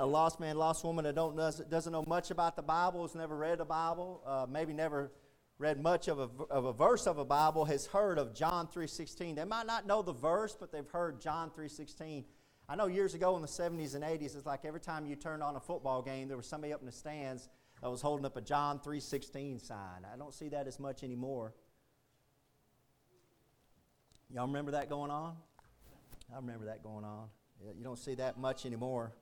a lost man, lost woman that don't, doesn't know much about the Bible, has never read the Bible, uh, maybe never read much of a, of a verse of a Bible, has heard of John 3.16. They might not know the verse, but they've heard John 3.16. I know years ago in the 70s and 80s, it's like every time you turned on a football game, there was somebody up in the stands that was holding up a John 3.16 sign. I don't see that as much anymore. Y'all remember that going on? I remember that going on. You don't see that much anymore.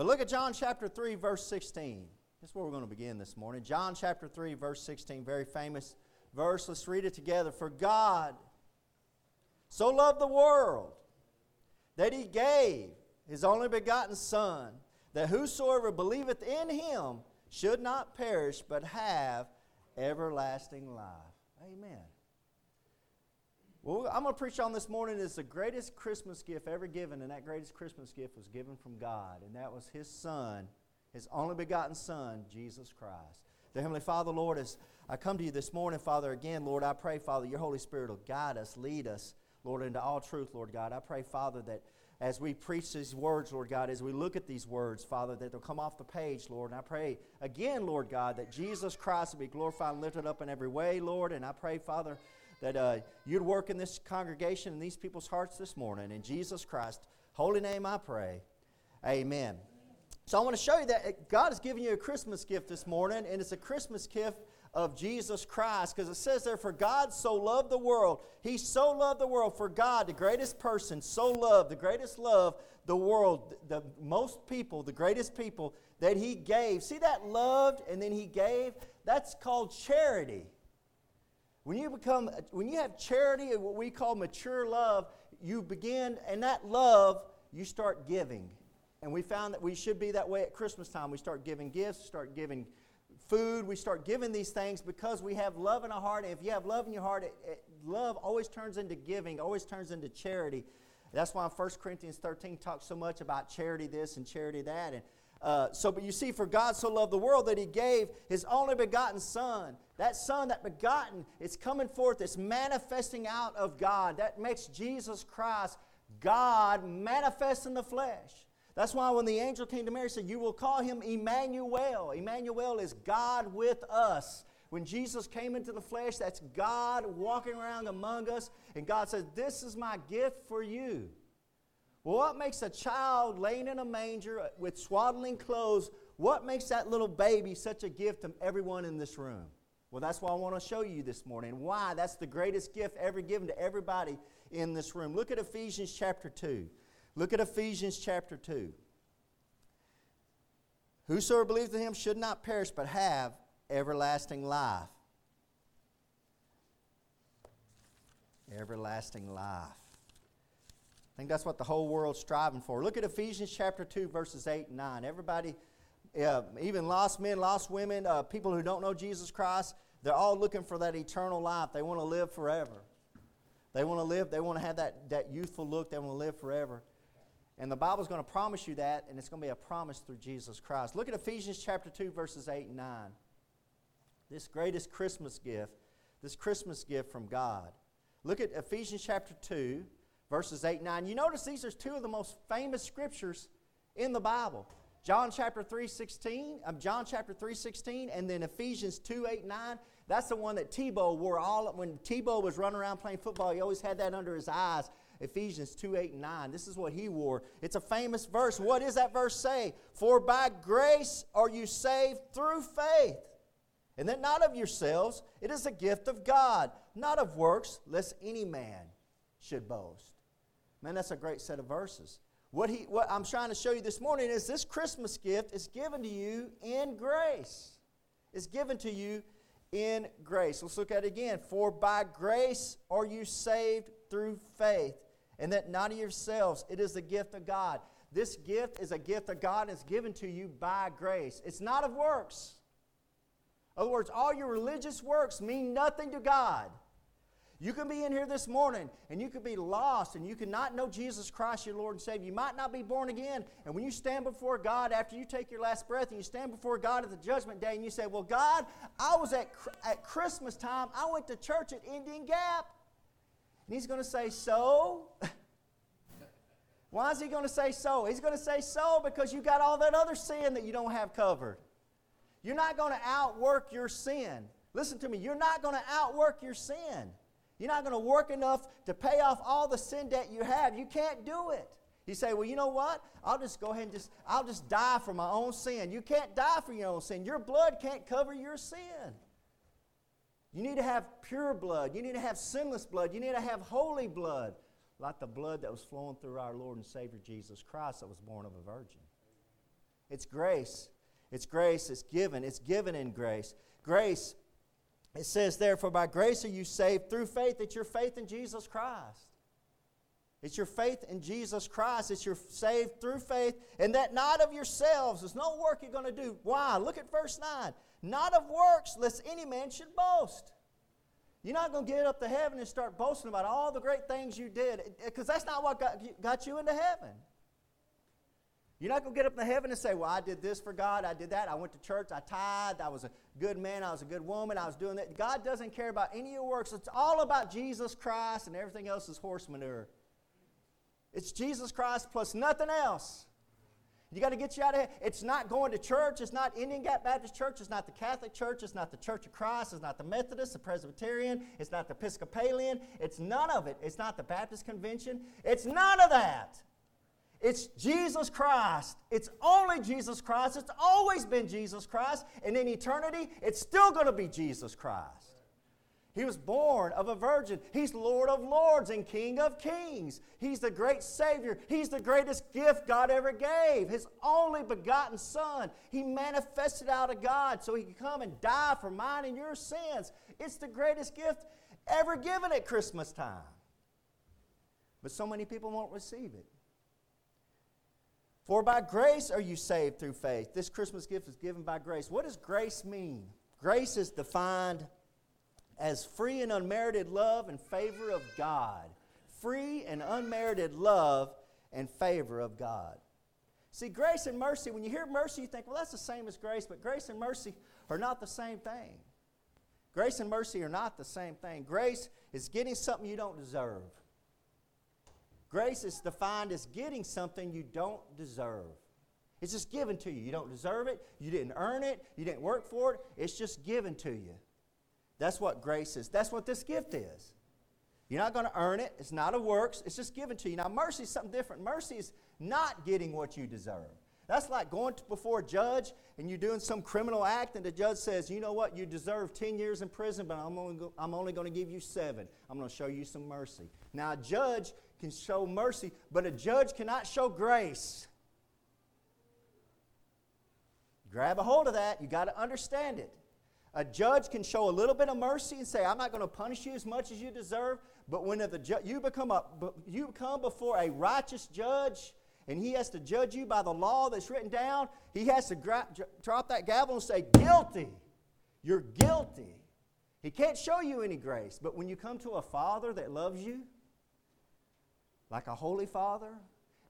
But look at John chapter 3, verse 16. That's where we're going to begin this morning. John chapter 3, verse 16, very famous verse. Let's read it together. For God so loved the world that he gave his only begotten Son, that whosoever believeth in him should not perish, but have everlasting life. Amen. Well, I'm going to preach on this morning is the greatest Christmas gift ever given, and that greatest Christmas gift was given from God, and that was His Son, His only begotten Son, Jesus Christ. The Heavenly Father, Lord, as I come to you this morning, Father, again, Lord, I pray, Father, your Holy Spirit will guide us, lead us, Lord, into all truth, Lord God. I pray, Father, that as we preach these words, Lord God, as we look at these words, Father, that they'll come off the page, Lord. And I pray again, Lord God, that Jesus Christ will be glorified and lifted up in every way, Lord. And I pray, Father, that uh, you'd work in this congregation and these people's hearts this morning. In Jesus Christ, holy name I pray. Amen. So I want to show you that God has given you a Christmas gift this morning, and it's a Christmas gift of Jesus Christ because it says there, For God so loved the world. He so loved the world. For God, the greatest person, so loved, the greatest love, the world, the most people, the greatest people that He gave. See that loved and then He gave? That's called charity. When you become, when you have charity and what we call mature love, you begin, and that love, you start giving. And we found that we should be that way at Christmas time. We start giving gifts, start giving food, we start giving these things because we have love in our heart. And if you have love in your heart, it, it, love always turns into giving, always turns into charity. That's why 1 Corinthians 13 talks so much about charity this and charity that. And uh, so, but you see, for God so loved the world that he gave his only begotten Son. That Son, that begotten, it's coming forth, it's manifesting out of God. That makes Jesus Christ God manifest in the flesh. That's why when the angel came to Mary, he said, You will call him Emmanuel. Emmanuel is God with us. When Jesus came into the flesh, that's God walking around among us. And God says, This is my gift for you. Well, what makes a child laying in a manger with swaddling clothes, what makes that little baby such a gift to everyone in this room? Well, that's what I want to show you this morning. Why? That's the greatest gift ever given to everybody in this room. Look at Ephesians chapter 2. Look at Ephesians chapter 2. Whosoever believes in him should not perish, but have everlasting life. Everlasting life. Think that's what the whole world's striving for. Look at Ephesians chapter 2, verses 8 and 9. Everybody, uh, even lost men, lost women, uh, people who don't know Jesus Christ, they're all looking for that eternal life. They want to live forever. They want to live, they want to have that, that youthful look, they want to live forever. And the Bible's going to promise you that, and it's going to be a promise through Jesus Christ. Look at Ephesians chapter 2, verses 8 and 9. This greatest Christmas gift, this Christmas gift from God. Look at Ephesians chapter 2, verses 8 and 9. You notice these are two of the most famous scriptures in the Bible. John chapter 3, 16, um, John chapter 3, 16, and then Ephesians 2, 8, 9. That's the one that Tebow wore all when Tebow was running around playing football, he always had that under his eyes. Ephesians 2, 8, and 9. This is what he wore. It's a famous verse. What does that verse say? For by grace are you saved through faith. And that not of yourselves, it is a gift of God, not of works, lest any man should boast. Man, that's a great set of verses. What, he, what I'm trying to show you this morning is this Christmas gift is given to you in grace. It's given to you in grace. Let's look at it again. For by grace are you saved through faith, and that not of yourselves, it is the gift of God. This gift is a gift of God and it's given to you by grace. It's not of works. In other words, all your religious works mean nothing to God. You can be in here this morning and you could be lost and you could not know Jesus Christ, your Lord and Savior. You might not be born again. And when you stand before God after you take your last breath and you stand before God at the judgment day and you say, Well, God, I was at, at Christmas time, I went to church at Indian Gap. And He's going to say, So? Why is he going to say so? He's going to say so because you got all that other sin that you don't have covered. You're not going to outwork your sin. Listen to me, you're not going to outwork your sin. You're not going to work enough to pay off all the sin debt you have. You can't do it. You say, well, you know what? I'll just go ahead and just, I'll just die for my own sin. You can't die for your own sin. Your blood can't cover your sin. You need to have pure blood. You need to have sinless blood. You need to have holy blood, like the blood that was flowing through our Lord and Savior Jesus Christ that was born of a virgin. It's grace. It's grace. It's given. It's given in grace. Grace, it says, therefore, by grace are you saved through faith. It's your faith in Jesus Christ. It's your faith in Jesus Christ. It's your saved through faith, and that not of yourselves. There's no work you're going to do. Why? Look at verse 9. Not of works, lest any man should boast. You're not going to get up to heaven and start boasting about all the great things you did, because that's not what got, you into heaven. You're not going to get up to heaven and say, Well, I did this for God, I did that, I went to church, I tithed, I was a good man, I was a good woman, I was doing that. God doesn't care about any of your works. It's all about Jesus Christ, and everything else is horse manure. It's Jesus Christ plus nothing else. You got to get you out of here. It's not going to church. It's not Indian Gap Baptist Church. It's not the Catholic Church. It's not the Church of Christ. It's not the Methodist, the Presbyterian. It's not the Episcopalian. It's none of it. It's not the Baptist Convention. It's none of that. It's Jesus Christ. It's only Jesus Christ. It's always been Jesus Christ. And in eternity, it's still going to be Jesus Christ. He was born of a virgin. He's Lord of lords and King of kings. He's the great Savior. He's the greatest gift God ever gave. His only begotten Son. He manifested out of God so He could come and die for mine and your sins. It's the greatest gift ever given at Christmas time. But so many people won't receive it. For by grace are you saved through faith. This Christmas gift is given by grace. What does grace mean? Grace is defined as free and unmerited love and favor of God. Free and unmerited love and favor of God. See, grace and mercy, when you hear mercy, you think, well, that's the same as grace, but grace and mercy are not the same thing. Grace and mercy are not the same thing. Grace is getting something you don't deserve. Grace is defined as getting something you don't deserve. It's just given to you. You don't deserve it. You didn't earn it. You didn't work for it. It's just given to you. That's what grace is. That's what this gift is. You're not going to earn it. It's not a works. It's just given to you. Now, mercy is something different. Mercy is not getting what you deserve. That's like going before a judge and you're doing some criminal act, and the judge says, You know what? You deserve 10 years in prison, but I'm only, go- I'm only going to give you seven. I'm going to show you some mercy. Now, a judge can show mercy, but a judge cannot show grace. Grab a hold of that. You got to understand it. A judge can show a little bit of mercy and say, I'm not going to punish you as much as you deserve. But when the ju- you, become a, you come before a righteous judge and he has to judge you by the law that's written down, he has to gra- drop that gavel and say, Guilty. You're guilty. He can't show you any grace. But when you come to a father that loves you, like a holy father,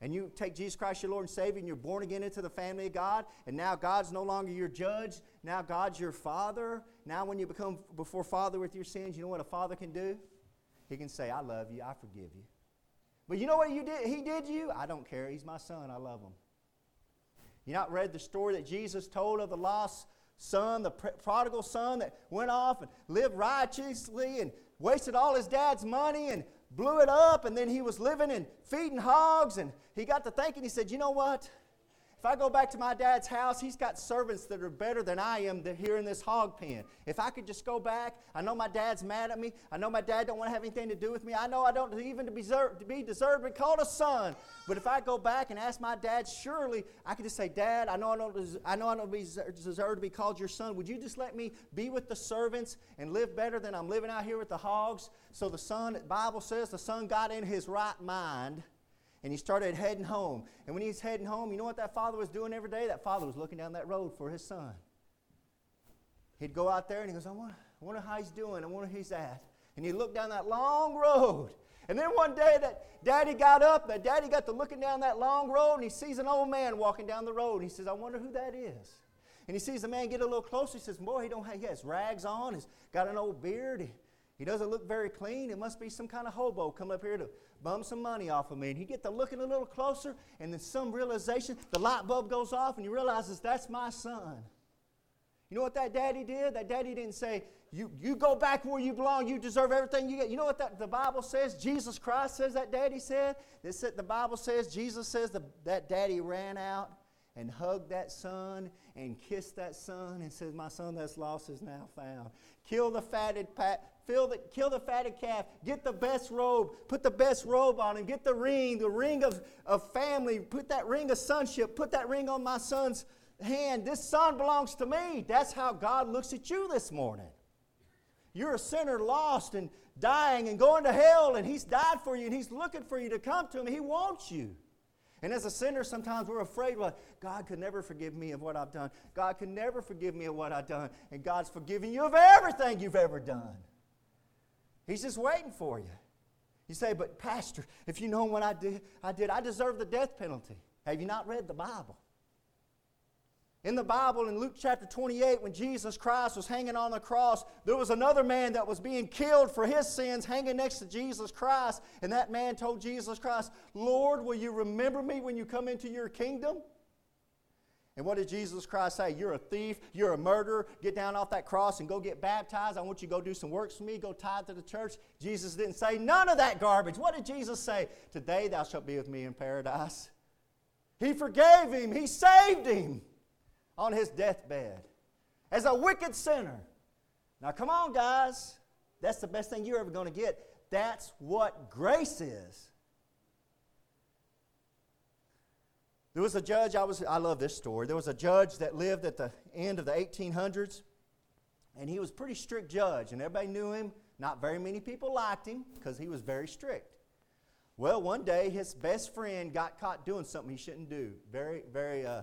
and you take Jesus Christ, your Lord and Savior, and you're born again into the family of God, and now God's no longer your judge, now God's your father. Now, when you become before Father with your sins, you know what a father can do? He can say, I love you, I forgive you. But you know what you did? He did you? I don't care. He's my son, I love him. You not read the story that Jesus told of the lost son, the prodigal son that went off and lived righteously and wasted all his dad's money and blew it up, and then he was living and feeding hogs, and he got to thinking, he said, You know what? If I go back to my dad's house, he's got servants that are better than I am here in this hog pen. If I could just go back, I know my dad's mad at me. I know my dad don't want to have anything to do with me. I know I don't even to be, to be deserved to be called a son. But if I go back and ask my dad, surely I could just say, Dad, I know I don't, I know I don't deserve to be called your son. Would you just let me be with the servants and live better than I'm living out here with the hogs? So the son, the Bible says, the son got in his right mind and he started heading home. And when he's heading home, you know what that father was doing every day? That father was looking down that road for his son. He'd go out there and he goes, I wonder, I wonder how he's doing. I wonder where he's at. And he looked down that long road. And then one day that daddy got up, that daddy got to looking down that long road and he sees an old man walking down the road. And he says, I wonder who that is. And he sees the man get a little closer. He says, Boy, he don't have, he has rags on. He's got an old beard. He, doesn't look very clean. It must be some kind of hobo come up here to bum some money off of me. And he get to looking a little closer, and then some realization, the light bulb goes off, and he realizes that's my son. You know what that daddy did? That daddy didn't say, you, you go back where you belong. You deserve everything you get. You know what that, the Bible says? Jesus Christ says that daddy said? Said the Bible says, Jesus says the, that daddy ran out and hugged that son and kissed that son and said, My son that's lost is now found. Kill the fatted pat, fill the, kill the fatted calf, get the best robe, put the best robe on him, get the ring, the ring of, of family, put that ring of sonship, put that ring on my son's hand. This son belongs to me. That's how God looks at you this morning. You're a sinner lost and dying and going to hell, and He's died for you, and He's looking for you to come to Him. He wants you. And as a sinner, sometimes we're afraid, well, God could never forgive me of what I've done. God could never forgive me of what I've done. And God's forgiven you of everything you've ever done. He's just waiting for you. You say, but Pastor, if you know what I did, I did, I deserve the death penalty. Have you not read the Bible? In the Bible, in Luke chapter 28, when Jesus Christ was hanging on the cross, there was another man that was being killed for his sins hanging next to Jesus Christ. And that man told Jesus Christ, Lord, will you remember me when you come into your kingdom? And what did Jesus Christ say? You're a thief, you're a murderer, get down off that cross and go get baptized. I want you to go do some works for me, go tithe to the church. Jesus didn't say none of that garbage. What did Jesus say? Today thou shalt be with me in paradise. He forgave him, he saved him on his deathbed as a wicked sinner. Now, come on, guys. That's the best thing you're ever going to get. That's what grace is. There was a judge, I, was, I love this story. There was a judge that lived at the end of the 1800s, and he was a pretty strict judge, and everybody knew him. Not very many people liked him because he was very strict. Well, one day his best friend got caught doing something he shouldn't do. Very, very uh,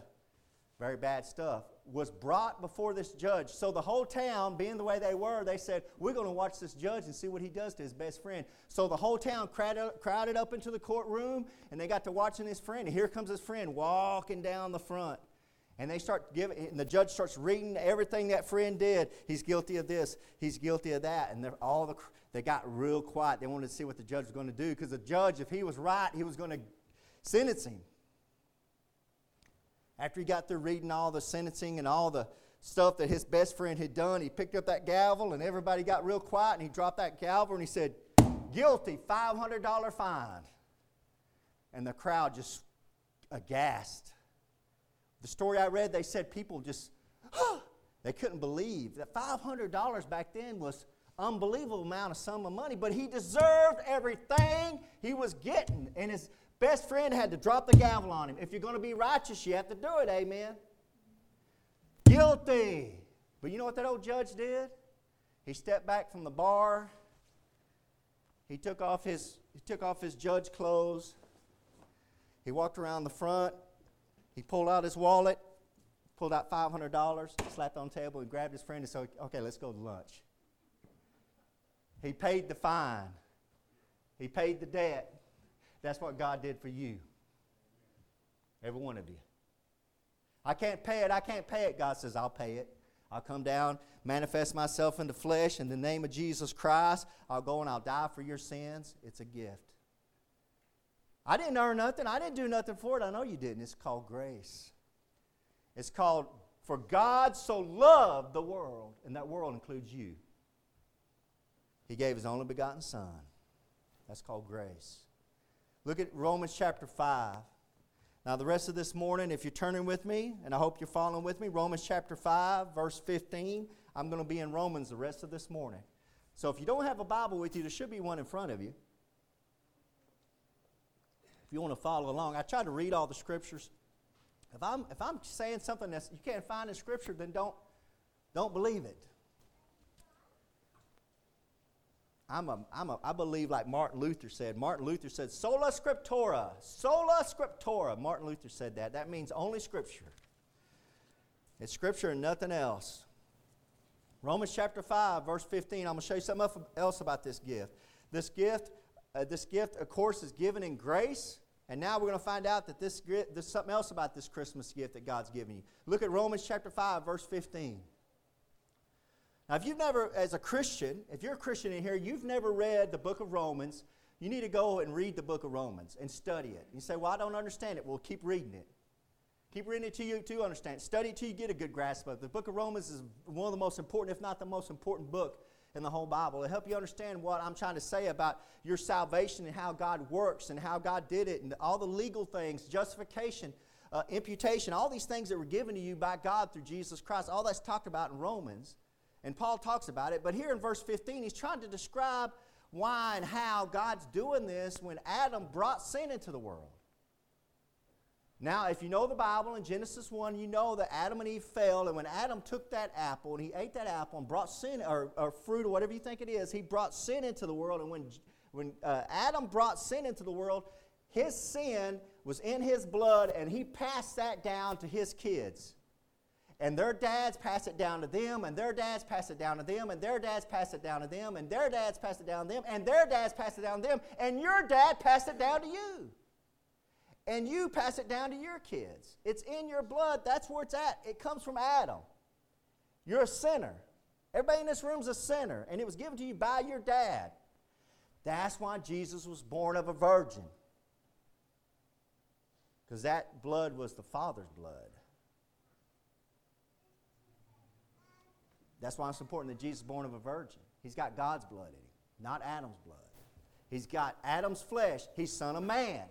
very bad stuff, was brought before this judge. So the whole town, being the way they were, they said, We're going to watch this judge and see what he does to his best friend. So the whole town crowded, up into the courtroom and they got to watching his friend. And here comes his friend walking down the front. And they start giving, and the judge starts reading everything that friend did. He's guilty of this. He's guilty of that. And all the they got real quiet. They wanted to see what the judge was going to do because the judge, if he was right, he was going to sentence him. After he got through reading all the sentencing and all the stuff that his best friend had done, he picked up that gavel and everybody got real quiet and he dropped that gavel and he said, Guilty, $500 fine. And the crowd just aghast. The story I read, they said people just, they couldn't believe that $500 back then was unbelievable amount of sum of money, but he deserved everything he was getting. And his Best friend had to drop the gavel on him. If you're going to be righteous, you have to do it. Amen. Guilty. But you know what that old judge did? He stepped back from the bar. He took off his, he took off his judge clothes. He walked around the front. He pulled out his wallet, pulled out $500, slapped on the table, and grabbed his friend and said, Okay, let's go to lunch. He paid the fine, he paid the debt. That's what God did for you. Every one of you. I can't pay it. I can't pay it. God says, I'll pay it. I'll come down, manifest myself in the flesh in the name of Jesus Christ. I'll go and I'll die for your sins. It's a gift. I didn't earn nothing. I didn't do nothing for it. I know you didn't. It's called grace. It's called, for God so loved the world, and that world includes you. He gave his only begotten Son. That's called grace. Look at Romans chapter 5. Now, the rest of this morning, if you're turning with me, and I hope you're following with me, Romans chapter 5, verse 15, I'm going to be in Romans the rest of this morning. So if you don't have a Bible with you, there should be one in front of you. If you want to follow along, I try to read all the scriptures. If I'm, if I'm saying something that you can't find in Scripture, then don't, don't believe it. I'm a, I'm a, I believe like Martin Luther said. Martin Luther said, sola scriptura, sola scriptura. Martin Luther said that. That means only Scripture. It's Scripture and nothing else. Romans chapter 5, verse 15. I'm going to show you something else about this gift. This gift, uh, this gift, of course, is given in grace. And now we're going to find out that this, there's something else about this Christmas gift that God's given you. Look at Romans chapter 5, verse 15. Now, if you've never, as a Christian, if you're a Christian in here, you've never read the book of Romans, you need to go and read the book of Romans and study it. You say, Well, I don't understand it. Well, keep reading it. Keep reading it till you to understand. Study it till you get a good grasp of it. The book of Romans is one of the most important, if not the most important book in the whole Bible. It'll help you understand what I'm trying to say about your salvation and how God works and how God did it and all the legal things, justification, uh, imputation, all these things that were given to you by God through Jesus Christ. All that's talked about in Romans. And Paul talks about it. But here in verse 15, he's trying to describe why and how God's doing this when Adam brought sin into the world. Now, if you know the Bible in Genesis 1, you know that Adam and Eve fell, and when Adam took that apple and he ate that apple and brought sin, or, or fruit, or whatever you think it is, he brought sin into the world. And when, when uh, Adam brought sin into the world, his sin was in his blood, and he passed that down to his kids. And their dads pass it down to them, and their dads pass it down to them, and their dads pass it down to them, and their dads pass it down to them, and their dads pass it down to them, and your dad passed it down to you and you pass it down to your kids. It's in your blood. That's where it's at. It comes from Adam. You're a sinner. Everybody in this room is a sinner, and it was given to you by your dad. That's why Jesus was born of a virgin. Because that blood was the Father's blood. That's why it's important that Jesus born of a virgin. He's got God's blood in him, not Adam's blood. He's got Adam's flesh. He's son of man.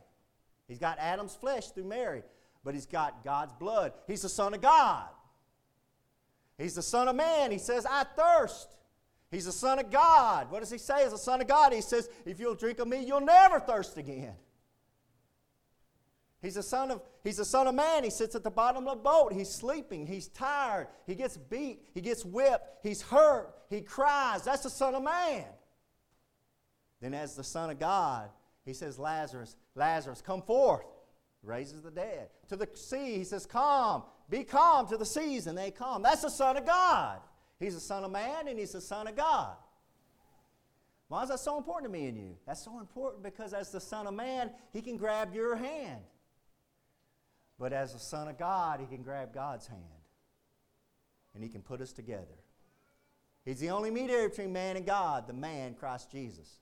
He's got Adam's flesh through Mary, but he's got God's blood. He's the Son of God. He's the Son of Man. He says, I thirst. He's the Son of God. What does he say as the Son of God? He says, If you'll drink of me, you'll never thirst again. He's the son of he's the son of man. He sits at the bottom of the boat. He's sleeping. He's tired. He gets beat. He gets whipped. He's hurt. He cries. That's the son of man. Then as the son of God, he says, Lazarus, Lazarus, come forth. Raises the dead. To the sea, he says, Calm, be calm to the seas, and they calm. That's the Son of God. He's the Son of man, and he's the Son of God. Why is that so important to me and you? That's so important because as the Son of Man, he can grab your hand. But as the Son of God, he can grab God's hand. And he can put us together. He's the only mediator between man and God, the man, Christ Jesus.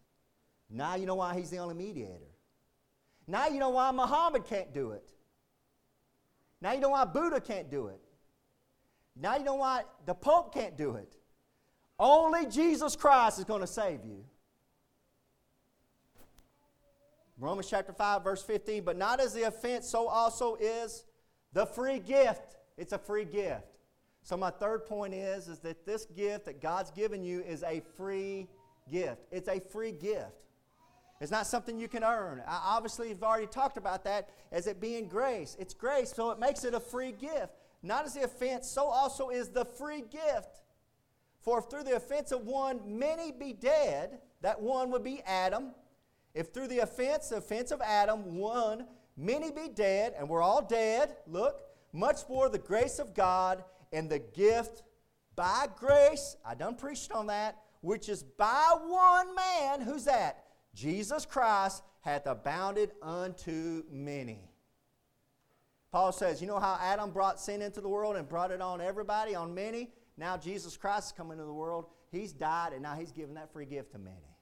Now you know why he's the only mediator. Now you know why Muhammad can't do it. Now you know why Buddha can't do it. Now you know why the Pope can't do it. Only Jesus Christ is going to save you. Romans chapter 5, verse 15. But not as the offense, so also is the free gift. It's a free gift. So my third point is, is that this gift that God's given you is a free gift. It's a free gift. It's not something you can earn. I obviously, have already talked about that as it being grace. It's grace, so it makes it a free gift. Not as the offense, so also is the free gift. For if through the offense of one many be dead, that one would be Adam. If through the offense, the offense of Adam, one, many be dead, and we're all dead, look, much more the grace of God and the gift by grace, I done preached on that, which is by one man, who's that? Jesus Christ hath abounded unto many. Paul says, You know how Adam brought sin into the world and brought it on everybody, on many? Now Jesus Christ has come into the world. He's died, and now he's given that free gift to many.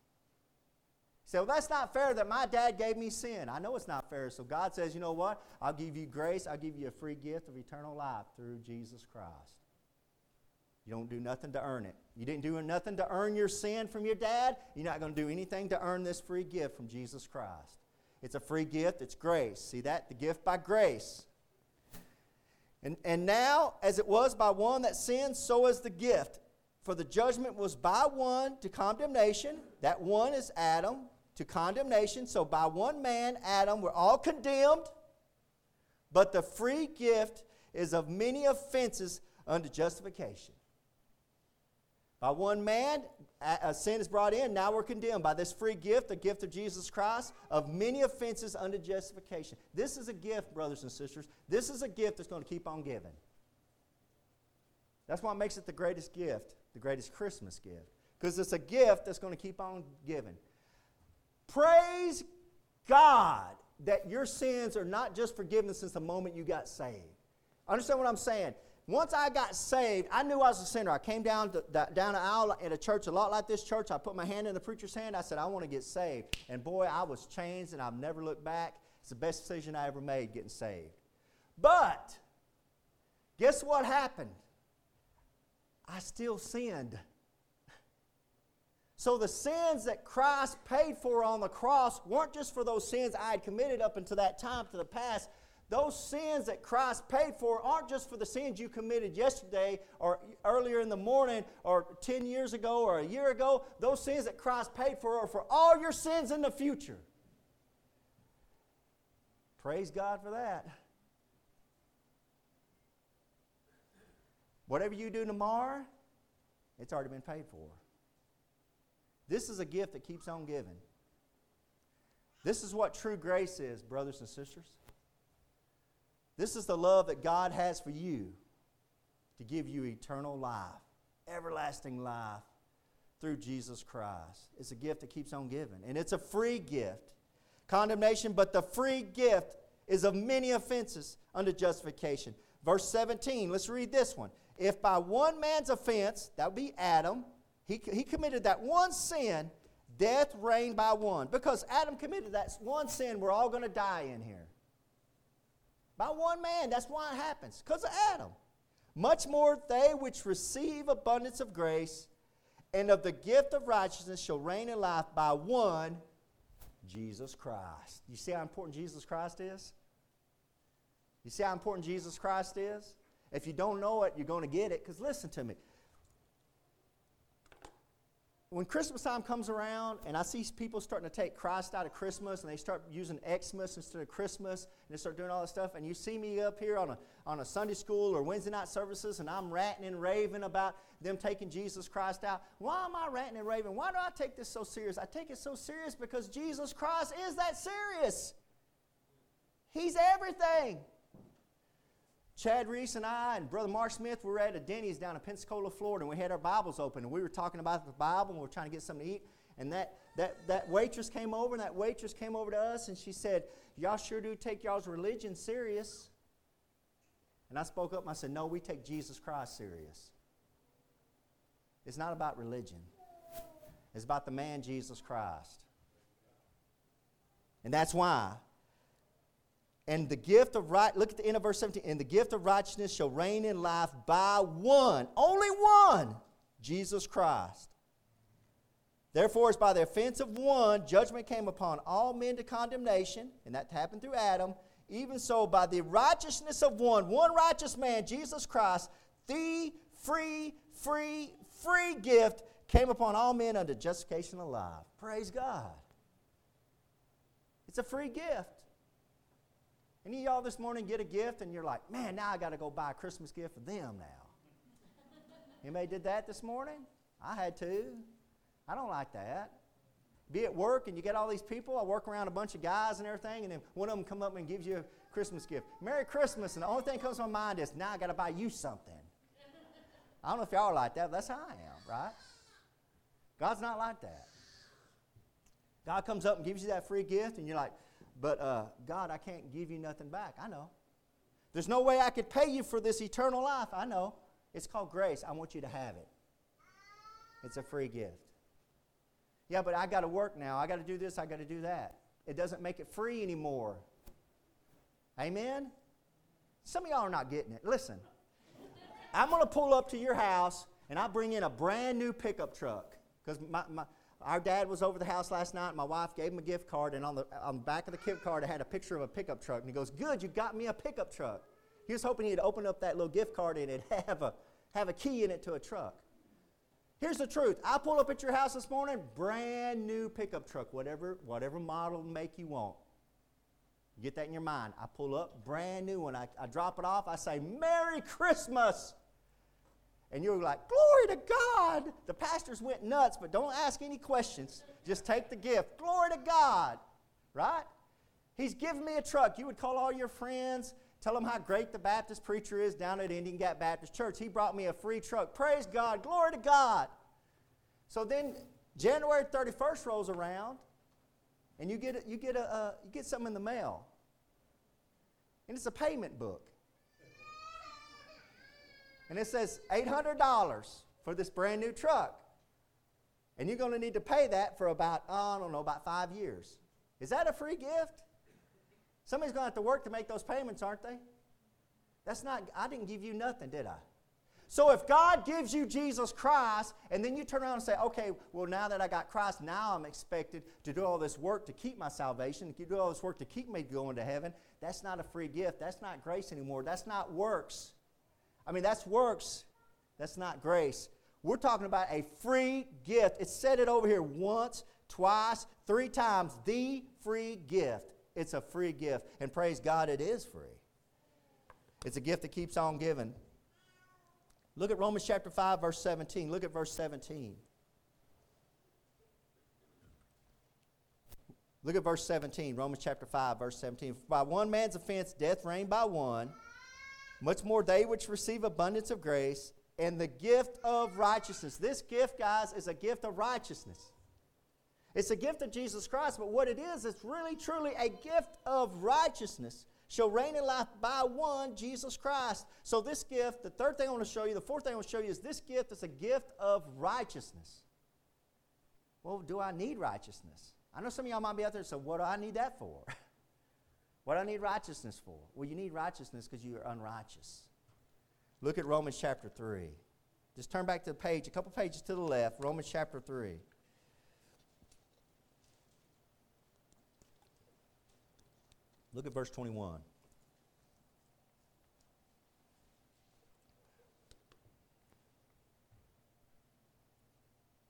So well, that's not fair that my dad gave me sin. I know it's not fair. So God says, You know what? I'll give you grace. I'll give you a free gift of eternal life through Jesus Christ. You don't do nothing to earn it. You didn't do nothing to earn your sin from your dad. You're not going to do anything to earn this free gift from Jesus Christ. It's a free gift, it's grace. See that? The gift by grace. And, and now, as it was by one that sinned, so is the gift. For the judgment was by one to condemnation. That one is Adam to condemnation. So by one man, Adam, we're all condemned. But the free gift is of many offenses unto justification. By one man, a sin is brought in, now we're condemned. By this free gift, the gift of Jesus Christ, of many offenses unto justification. This is a gift, brothers and sisters. This is a gift that's going to keep on giving. That's what makes it the greatest gift, the greatest Christmas gift. Because it's a gift that's going to keep on giving. Praise God that your sins are not just forgiven since the moment you got saved. Understand what I'm saying? once I got saved, I knew I was a sinner. I came down to, down the aisle in a church a lot like this church. I put my hand in the preacher's hand. I said, I want to get saved. And boy, I was changed and I've never looked back. It's the best decision I ever made getting saved. But guess what happened? I still sinned. So the sins that Christ paid for on the cross weren't just for those sins I had committed up until that time to the past. Those sins that Christ paid for aren't just for the sins you committed yesterday or earlier in the morning or 10 years ago or a year ago. Those sins that Christ paid for are for all your sins in the future. Praise God for that. Whatever you do tomorrow, it's already been paid for. This is a gift that keeps on giving. This is what true grace is, brothers and sisters. This is the love that God has for you to give you eternal life, everlasting life through Jesus Christ. It's a gift that keeps on giving, and it's a free gift. Condemnation, but the free gift is of many offenses unto justification. Verse 17, let's read this one. If by one man's offense, that would be Adam, he, he committed that one sin, death reigned by one. Because Adam committed that one sin, we're all going to die in here. By one man, that's why it happens, because of Adam. Much more they which receive abundance of grace and of the gift of righteousness shall reign in life by one, Jesus Christ. You see how important Jesus Christ is? You see how important Jesus Christ is? If you don't know it, you're going to get it. Because listen to me when Christmas time comes around and I see people starting to take Christ out of Christmas and they start using Xmas instead of Christmas and they start doing all this stuff, and you see me up here on a, on a Sunday school or Wednesday night services and I'm ranting and raving about them taking Jesus Christ out, why am I ranting and raving? Why do I take this so serious? I take it so serious because Jesus Christ is that serious. He's everything. Chad Reese and I and Brother Mark Smith were at a Denny's down in Pensacola, Florida, and we had our Bibles open, and we were talking about the Bible, and we were trying to get something to eat. And that, that, that waitress came over, and that waitress came over to us, and she said, Y'all sure do take y'all's religion serious. And I spoke up and I said, No, we take Jesus Christ serious. It's not about religion, it's about the man Jesus Christ. And that's why and the gift of right, look at the end of verse 17. And the gift of righteousness shall reign in life by one, only one, Jesus Christ. Therefore, as by the offense of one, judgment came upon all men to condemnation, and that happened through Adam. Even so, by the righteousness of one, one righteous man, Jesus Christ, the free, free, free gift came upon all men unto justification of life. Praise God. It's a free gift. Any of y'all this morning get a gift and you're like, man, now I got to go buy a Christmas gift for them now. Anybody did that this morning? I had to. I don't like that. Be at work and you get all these people. I work around a bunch of guys and everything, and then one of them come up and gives you a Christmas gift. Merry Christmas, and the only thing that comes to my mind is, now I got to buy you something. I don't know if y'all are like that, but that's how I am, right? God's not like that. God comes up and gives you that free gift, and you're like, but uh, God, I can't give you nothing back. I know. There's no way I could pay you for this eternal life. I know. It's called grace. I want you to have it. It's a free gift. Yeah, but I got to work now. I got to do this. I got to do that. It doesn't make it free anymore. Amen? Some of y'all are not getting it. Listen, I'm going to pull up to your house and I bring in a brand new pickup truck because my, my, our dad was over the house last night. My wife gave him a gift card, and on the, on the back of the gift card, I had a picture of a pickup truck. And he goes, Good, you got me a pickup truck. He was hoping he'd open up that little gift card and it'd have a, have a key in it to a truck. Here's the truth. I pulled up at your house this morning, brand new pickup truck, whatever, whatever model make you want. get that in your mind. I pull up, brand new one. I, I drop it off. I say, Merry Christmas and you're like, Glory to God. The pastors went nuts, but don't ask any questions. Just take the gift. Glory to God. Right? He's given me a truck. You would call all your friends, tell them how great the Baptist preacher is down at Indian Gap Baptist Church. He brought me a free truck. Praise God. Glory to God. So then January 31st rolls around, and you get, a, you, get a, uh, you get something in the mail. And it's a payment book. And it says $800 for this brand new truck. And you're going to need to pay that for about, oh, I don't know, about five years. Is that a free gift? Somebody's going to have to work to make those payments, aren't they? That's not, I didn't give you nothing, did I? So if God gives you Jesus Christ, and then you turn around and say, okay, well, now that I got Christ, now I'm expected to do all this work to keep my salvation, to do all this work to keep me going to heaven, that's not a free gift. That's not grace anymore. That's not works. I mean, that's works. That's not grace. We're talking about a free gift. It said it over here once, twice, three times. The free gift. It's a free gift. And praise God, it is free. It's a gift that keeps on giving. Look at Romans chapter 5, verse 17. Look at verse 17. Look at verse 17, Romans chapter 5, verse 17. By one man's offense, death reigned by one. Much more they which receive abundance of grace and the gift of righteousness. This gift, guys, is a gift of righteousness. It's a gift of Jesus Christ, but what it is, it's really truly a gift of righteousness. Shall reign in life by one, Jesus Christ. So, this gift, the third thing I want to show you, the fourth thing I want to show you is this gift is a gift of righteousness. Well, do I need righteousness? I know some of y'all might be out there, so what do I need that for? what do I need righteousness for? Well, you need righteousness because you are unrighteous. Look at Romans chapter 3. Just turn back to the page, a couple pages to the left, Romans chapter 3. Look at verse 21.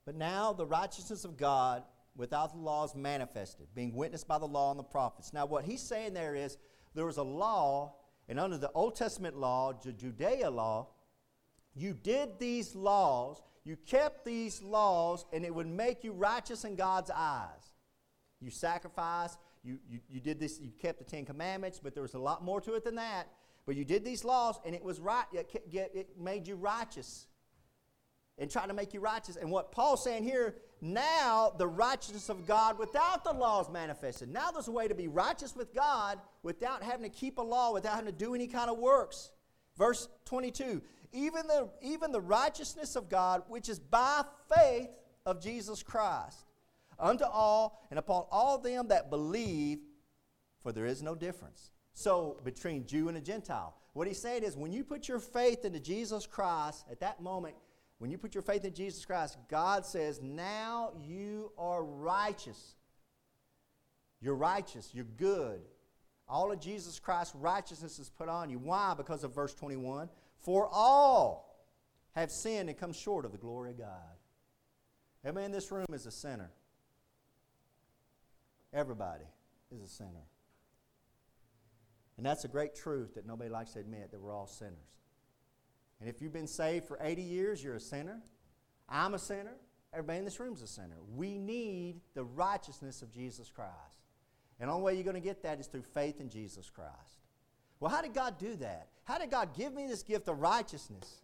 But now the righteousness of God without the law is manifested, being witnessed by the law and the prophets. Now, what he's saying there is there was a law, and under the Old Testament law, the Judea law, you did these laws, you kept these laws, and it would make you righteous in God's eyes. You sacrificed, you, you, you did this, you kept the Ten Commandments, but there was a lot more to it than that. But you did these laws, and it was right, it, it made you righteous and trying to make you righteous. And what Paul's saying here, now the righteousness of God without the law is manifested. Now there's a way to be righteous with God without having to keep a law, without having to do any kind of works. Verse 22 even the, even the righteousness of God, which is by faith of Jesus Christ unto all and upon all them that believe, for there is no difference. So, between Jew and a Gentile. What he's saying is, when you put your faith into Jesus Christ, at that moment, when you put your faith in Jesus Christ, God says, now you are righteous. You're righteous. You're good. All of Jesus Christ's righteousness is put on you. Why? Because of verse 21. For all have sinned and come short of the glory of God. Everybody in this room is a sinner. Everybody is a sinner. And that's a great truth that nobody likes to admit that we're all sinners. And if you've been saved for 80 years, you're a sinner. I'm a sinner. Everybody in this room is a sinner. We need the righteousness of Jesus Christ. And the only way you're going to get that is through faith in Jesus Christ. Well, how did God do that? How did God give me this gift of righteousness?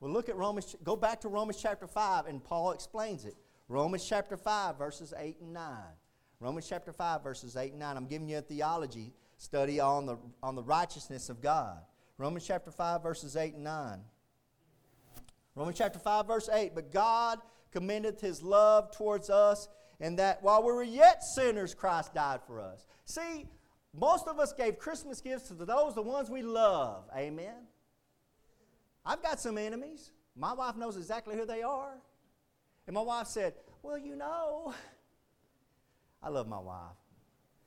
Well, look at Romans, go back to Romans chapter 5, and Paul explains it. Romans chapter 5, verses 8 and 9. Romans chapter 5, verses 8 and 9. I'm giving you a theology study on the, on the righteousness of God. Romans chapter 5, verses 8 and 9. Romans chapter 5, verse 8. But God commendeth his love towards us, and that while we were yet sinners, Christ died for us. See, most of us gave Christmas gifts to those, the ones we love. Amen. I've got some enemies. My wife knows exactly who they are. And my wife said, Well, you know, I love my wife.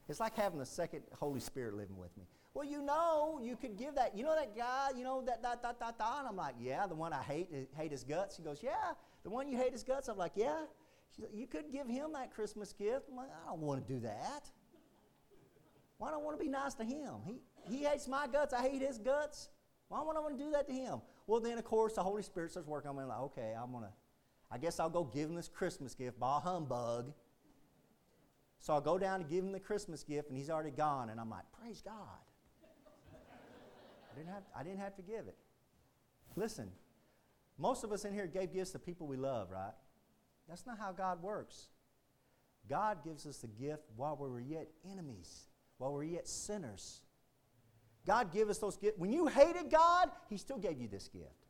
It's like having the second Holy Spirit living with me. Well, you know, you could give that. You know that guy, you know, that, that, that, that, that. And I'm like, yeah, the one I hate, uh, hate his guts. She goes, yeah, the one you hate his guts. I'm like, yeah. You could give him that Christmas gift. I'm like, I don't want to do that. Why don't I want to be nice to him? He, he hates my guts. I hate his guts. Why would I want to do that to him? Well, then, of course, the Holy Spirit starts working on me. Like, okay, I'm going to, I guess I'll go give him this Christmas gift, by humbug. So I'll go down to give him the Christmas gift, and he's already gone. And I'm like, praise God. I didn't have, I didn't have to give it. Listen, most of us in here gave gifts to people we love, right? That's not how God works. God gives us the gift while we were yet enemies, while we were yet sinners. God gave us those gifts. When you hated God, He still gave you this gift.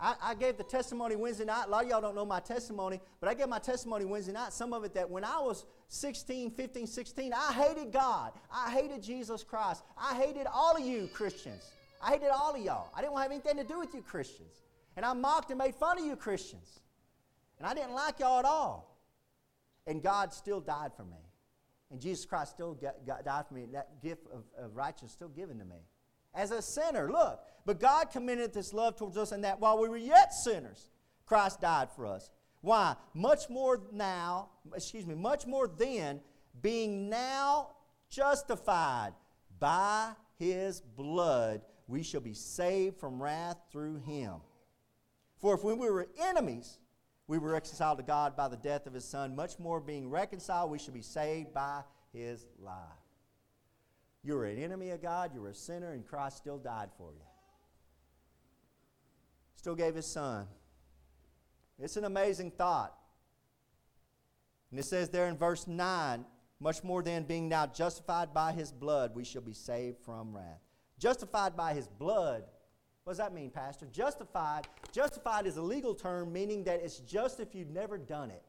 I, I, gave the testimony Wednesday night. A lot of y'all don't know my testimony, but I gave my testimony Wednesday night. Some of it that when I was 16, 15, 16, I hated God. I hated Jesus Christ. I hated all of you Christians. I hated all of y'all. I didn't want to have anything to do with you Christians. And I mocked and made fun of you Christians. And I didn't like y'all at all. And God still died for me. And Jesus Christ still got, got, died for me. That gift of, of righteousness still given to me. As a sinner, look. But God commended this love towards us, and that while we were yet sinners, Christ died for us. Why? Much more now, excuse me, much more then, being now justified by his blood, we shall be saved from wrath through him. For if when we were enemies, we were reconciled to God by the death of his Son, much more being reconciled, we shall be saved by his life. You were an enemy of God, you were a sinner, and Christ still died for you. Still gave his Son. It's an amazing thought. And it says there in verse 9, much more than being now justified by his blood, we shall be saved from wrath. Justified by his blood. What does that mean, Pastor? Justified. Justified is a legal term meaning that it's just if you've never done it.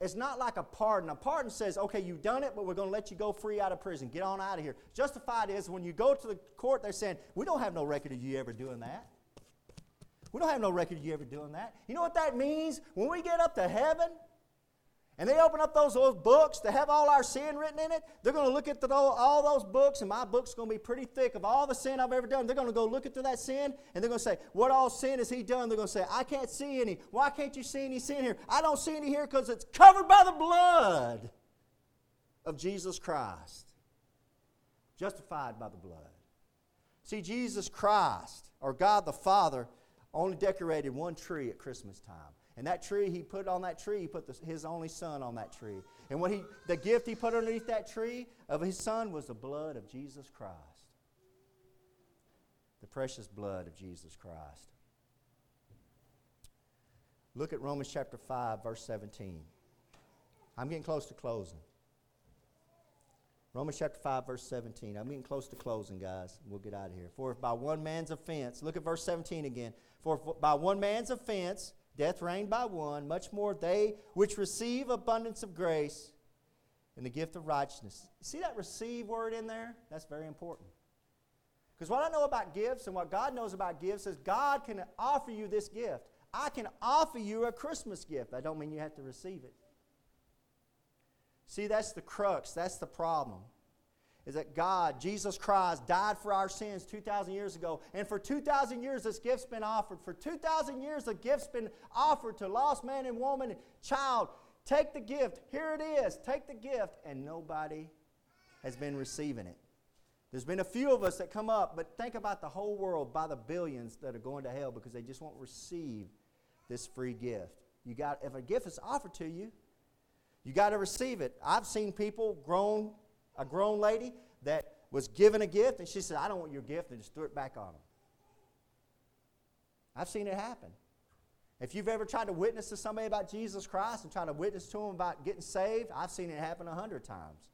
It's not like a pardon. A pardon says, okay, you've done it, but we're going to let you go free out of prison. Get on out of here. Justified is when you go to the court, they're saying, we don't have no record of you ever doing that. We don't have no record of you ever doing that. You know what that means? When we get up to heaven, and they open up those, those books to have all our sin written in it. They're going to look at the, all those books, and my book's going to be pretty thick of all the sin I've ever done. They're going to go look at that sin, and they're going to say, What all sin has he done? They're going to say, I can't see any. Why can't you see any sin here? I don't see any here because it's covered by the blood of Jesus Christ. Justified by the blood. See, Jesus Christ, or God the Father, only decorated one tree at Christmas time. And that tree, he put on that tree, he put the, his only son on that tree. And what he, the gift he put underneath that tree of his son was the blood of Jesus Christ. The precious blood of Jesus Christ. Look at Romans chapter 5, verse 17. I'm getting close to closing. Romans chapter 5, verse 17. I'm getting close to closing, guys. We'll get out of here. For if by one man's offense, look at verse 17 again. For by one man's offense, Death reigned by one, much more they which receive abundance of grace and the gift of righteousness. See that receive word in there? That's very important. Because what I know about gifts and what God knows about gifts is God can offer you this gift. I can offer you a Christmas gift. I don't mean you have to receive it. See, that's the crux, that's the problem is that God, Jesus Christ, died for our sins 2,000 years ago. And for 2,000 years, this gift's been offered. For 2,000 years, the gift's been offered to lost man and woman and child. Take the gift. Here it is. Take the gift. And nobody has been receiving it. There's been a few of us that come up, but think about the whole world by the billions that are going to hell because they just won't receive this free gift. You got if a gift is offered to you, you got to receive it. I've seen people grown a grown lady that was given a gift and she said, I don't want your gift, and just threw it back on them. I've seen it happen. If you've ever tried to witness to somebody about Jesus Christ and try to witness to them about getting saved, I've seen it happen a hundred times,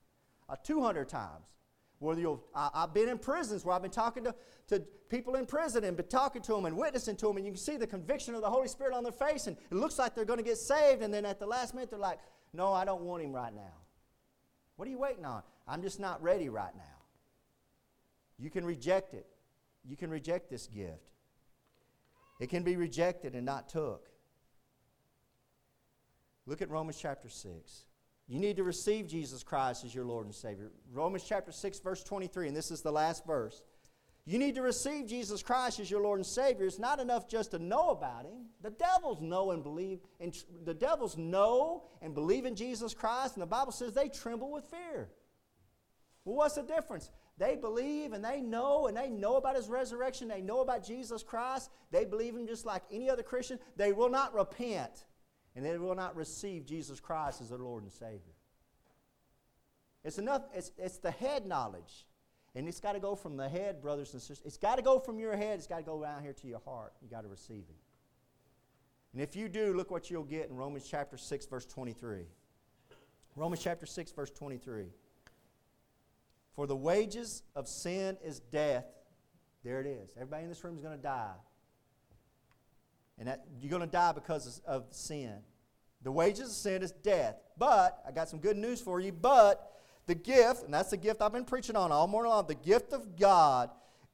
uh, 200 times. Whether you'll, I, have been in prisons where I've been talking to, to people in prison and been talking to them and witnessing to them, and you can see the conviction of the Holy Spirit on their face, and it looks like they're going to get saved, and then at the last minute they're like, No, I don't want him right now. What are you waiting on? I'm just not ready right now. You can reject it. You can reject this gift. It can be rejected and not took. Look at Romans chapter 6. You need to receive Jesus Christ as your Lord and Savior. Romans chapter 6, verse 23, and this is the last verse. You need to receive Jesus Christ as your Lord and Savior. It's not enough just to know about Him. The devils know and believe, and the devils know and believe in Jesus Christ, and the Bible says they tremble with fear. Well, what's the difference? They believe and they know and they know about his resurrection. They know about Jesus Christ. They believe him just like any other Christian. They will not repent and they will not receive Jesus Christ as their Lord and Savior. It's enough, it's, it's the head knowledge. And it's got to go from the head, brothers and sisters. It's got to go from your head, it's got to go down here to your heart. You got to receive it. And if you do, look what you'll get in Romans chapter 6, verse 23. Romans chapter 6, verse 23. For the wages of sin is death. There it is. Everybody in this room is going to die. And that, you're going to die because of, sin. The wages of sin is death. But, I got some good news for you, but the gift, and that's the gift I've been preaching on all morning long, the gift of God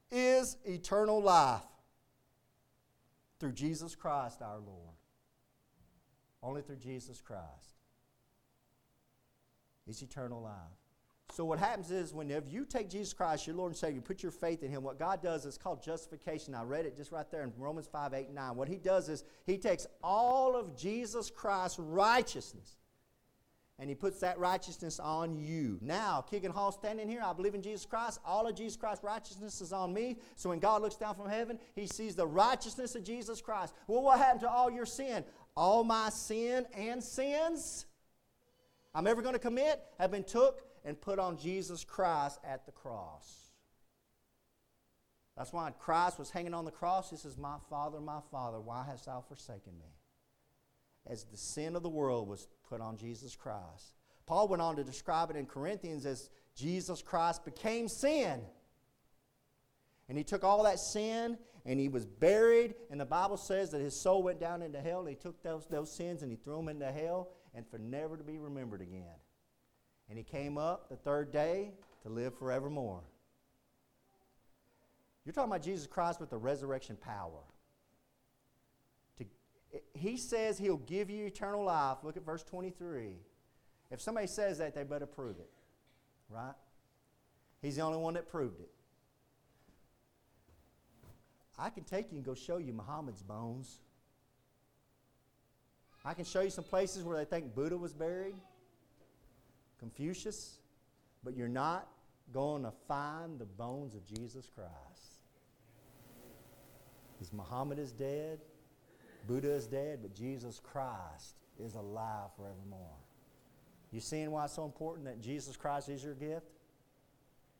is eternal life through Jesus Christ our Lord. Only through Jesus Christ. It's eternal life. So what happens is whenever you take Jesus Christ, your Lord and Savior, put your faith in Him, what God does is called justification. I read it just right there in Romans 5, 8, 9. What He does is He takes all of Jesus Christ's righteousness and He puts that righteousness on you. Now, Keegan Hall standing here, I believe in Jesus Christ. All of Jesus Christ's righteousness is on me. So when God looks down from heaven, He sees the righteousness of Jesus Christ. Well, what happened to all your sin? All my sin and sins I'm ever going to commit have been took and put on Jesus Christ at the cross. That's why Christ was hanging on the cross. He says, My Father, my Father, why hast thou forsaken me? As the sin of the world was put on Jesus Christ. Paul went on to describe it in Corinthians as Jesus Christ became sin. And he took all that sin and he was buried. And the Bible says that his soul went down into hell. And he took those, those sins and he threw them into hell and for never to be remembered again. And he came up the third day to live forevermore. You're talking about Jesus Christ with the resurrection power. To, he says he'll give you eternal life. Look at verse 23. If somebody says that, they better prove it. Right? He's the only one that proved it. I can take you and go show you Muhammad's bones. I can show you some places where they think Buddha was buried, Confucius, but you're not going to find the bones of Jesus Christ. Because Muhammad is dead, Buddha is dead, but Jesus Christ is alive forevermore. You seeing why it's so important that Jesus Christ is your gift?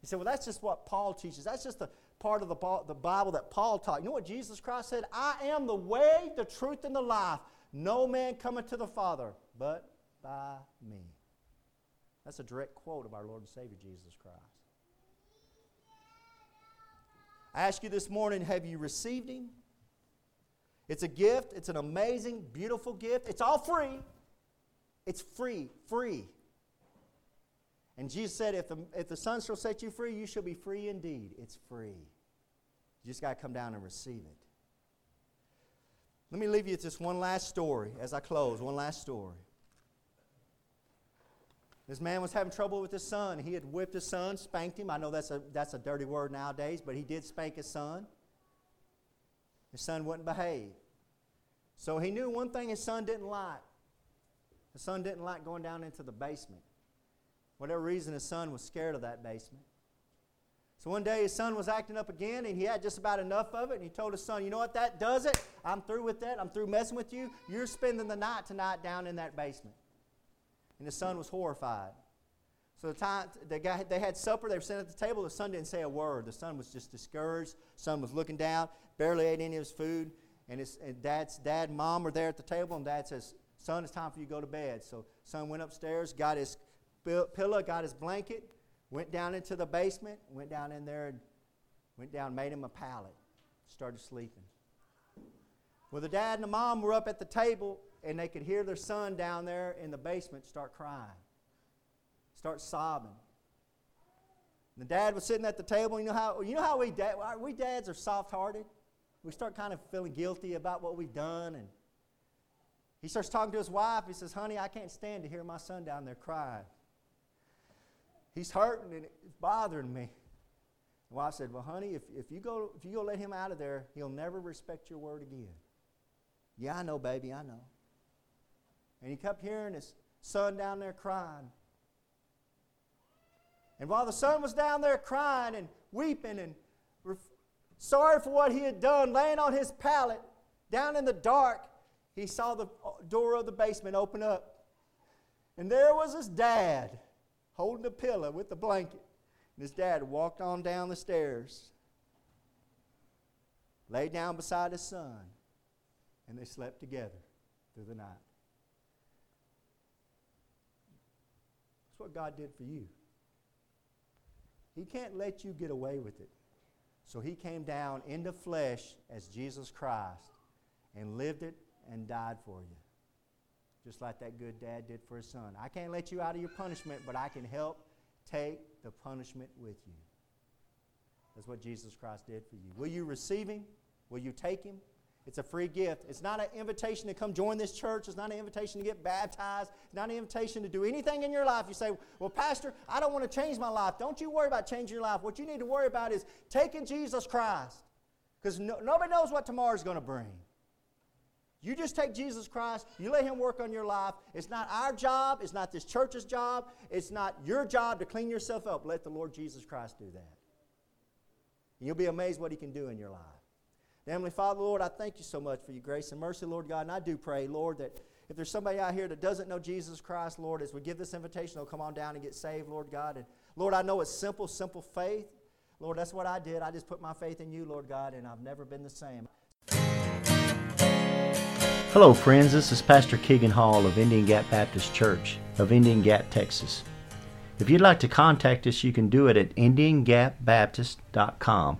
You say, well, that's just what Paul teaches. That's just the part of the, the Bible that Paul taught. You know what Jesus Christ said? I am the way, the truth, and the life. No man cometh to the Father but by me. That's a direct quote of our Lord and Savior Jesus Christ. I ask you this morning have you received Him? It's a gift, it's an amazing, beautiful gift. It's all free. It's free, free. And Jesus said, if the, if the Son shall set you free, you shall be free indeed. It's free. You just got to come down and receive it. Let me leave you with just one last story as I close. One last story. This man was having trouble with his son. He had whipped his son, spanked him. I know that's a, that's a dirty word nowadays, but he did spank his son. His son wouldn't behave. So he knew one thing his son didn't like. His son didn't like going down into the basement. Whatever reason, his son was scared of that basement. So one day his son was acting up again and he had just about enough of it. And he told his son, You know what? That does it. I'm through with that. I'm through messing with you. You're spending the night tonight down in that basement. And the son was horrified. So the time they, had supper, they were sitting at the table. The son didn't say a word. The son was just discouraged. Son was looking down, barely ate any of his food. And his and dad's dad and mom were there at the table, and dad says, Son, it's time for you to go to bed. So son went upstairs, got his pillow, got his blanket, Went down into the basement, went down in there and went down, made him a pallet, started sleeping. Well, the dad and the mom were up at the table and they could hear their son down there in the basement start crying, start sobbing. And the dad was sitting at the table. You know how, you know how we, dad, we dads are soft hearted? We start kind of feeling guilty about what we've done. And he starts talking to his wife. He says, Honey, I can't stand to hear my son down there crying. He's hurting and it's bothering me. The wife said, Well, honey, if, if, you go, if you go let him out of there, he'll never respect your word again. Yeah, I know, baby, I know. And he kept hearing his son down there crying. And while the son was down there crying and weeping and ref- sorry for what he had done, laying on his pallet down in the dark, he saw the uh, door of the basement open up. And there was his dad holding a pillow with a blanket. And his dad walked on down the stairs, laid down beside his son, and they slept together through the night. That's what God did for you. He can't let you get away with it. So he came down into flesh as Jesus Christ and lived it and died for you. Just like that good dad did for his son. I can't let you out of your punishment, but I can help take the punishment with you. That's what Jesus Christ did for you. Will you receive him? Will you take him? It's a free gift. It's not an invitation to come join this church. It's not an invitation to get baptized. It's not an invitation to do anything in your life. You say, Well, Pastor, I don't want to change my life. Don't you worry about changing your life. What you need to worry about is taking Jesus Christ. Because no, nobody knows what tomorrow's going to bring. You just take Jesus Christ, you let Him work on your life. It's not our job, it's not this church's job, it's not your job to clean yourself up. Let the Lord Jesus Christ do that. You'll be amazed what He can do in your life. Heavenly Father, Lord, I thank you so much for your grace and mercy, Lord God. And I do pray, Lord, that if there's somebody out here that doesn't know Jesus Christ, Lord, as we give this invitation, they'll come on down and get saved, Lord God. And Lord, I know it's simple, simple faith. Lord, that's what I did. I just put my faith in you, Lord God, and I've never been the same. Hello, friends. This is Pastor Keegan Hall of Indian Gap Baptist Church of Indian Gap, Texas. If you'd like to contact us, you can do it at IndianGapBaptist.com.